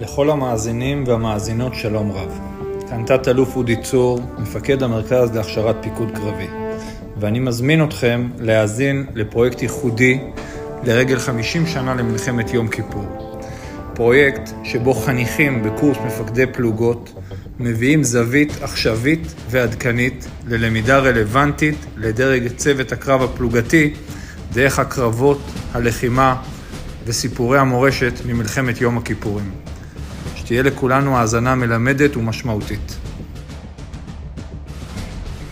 לכל המאזינים והמאזינות שלום רב. כאן תת-אלוף אודי צור, מפקד המרכז להכשרת פיקוד קרבי. ואני מזמין אתכם להאזין לפרויקט ייחודי לרגל 50 שנה למלחמת יום כיפור. פרויקט שבו חניכים בקורס מפקדי פלוגות מביאים זווית עכשווית ועדכנית ללמידה רלוונטית לדרג צוות הקרב הפלוגתי דרך הקרבות, הלחימה וסיפורי המורשת ממלחמת יום הכיפורים. שתהיה לכולנו האזנה מלמדת ומשמעותית.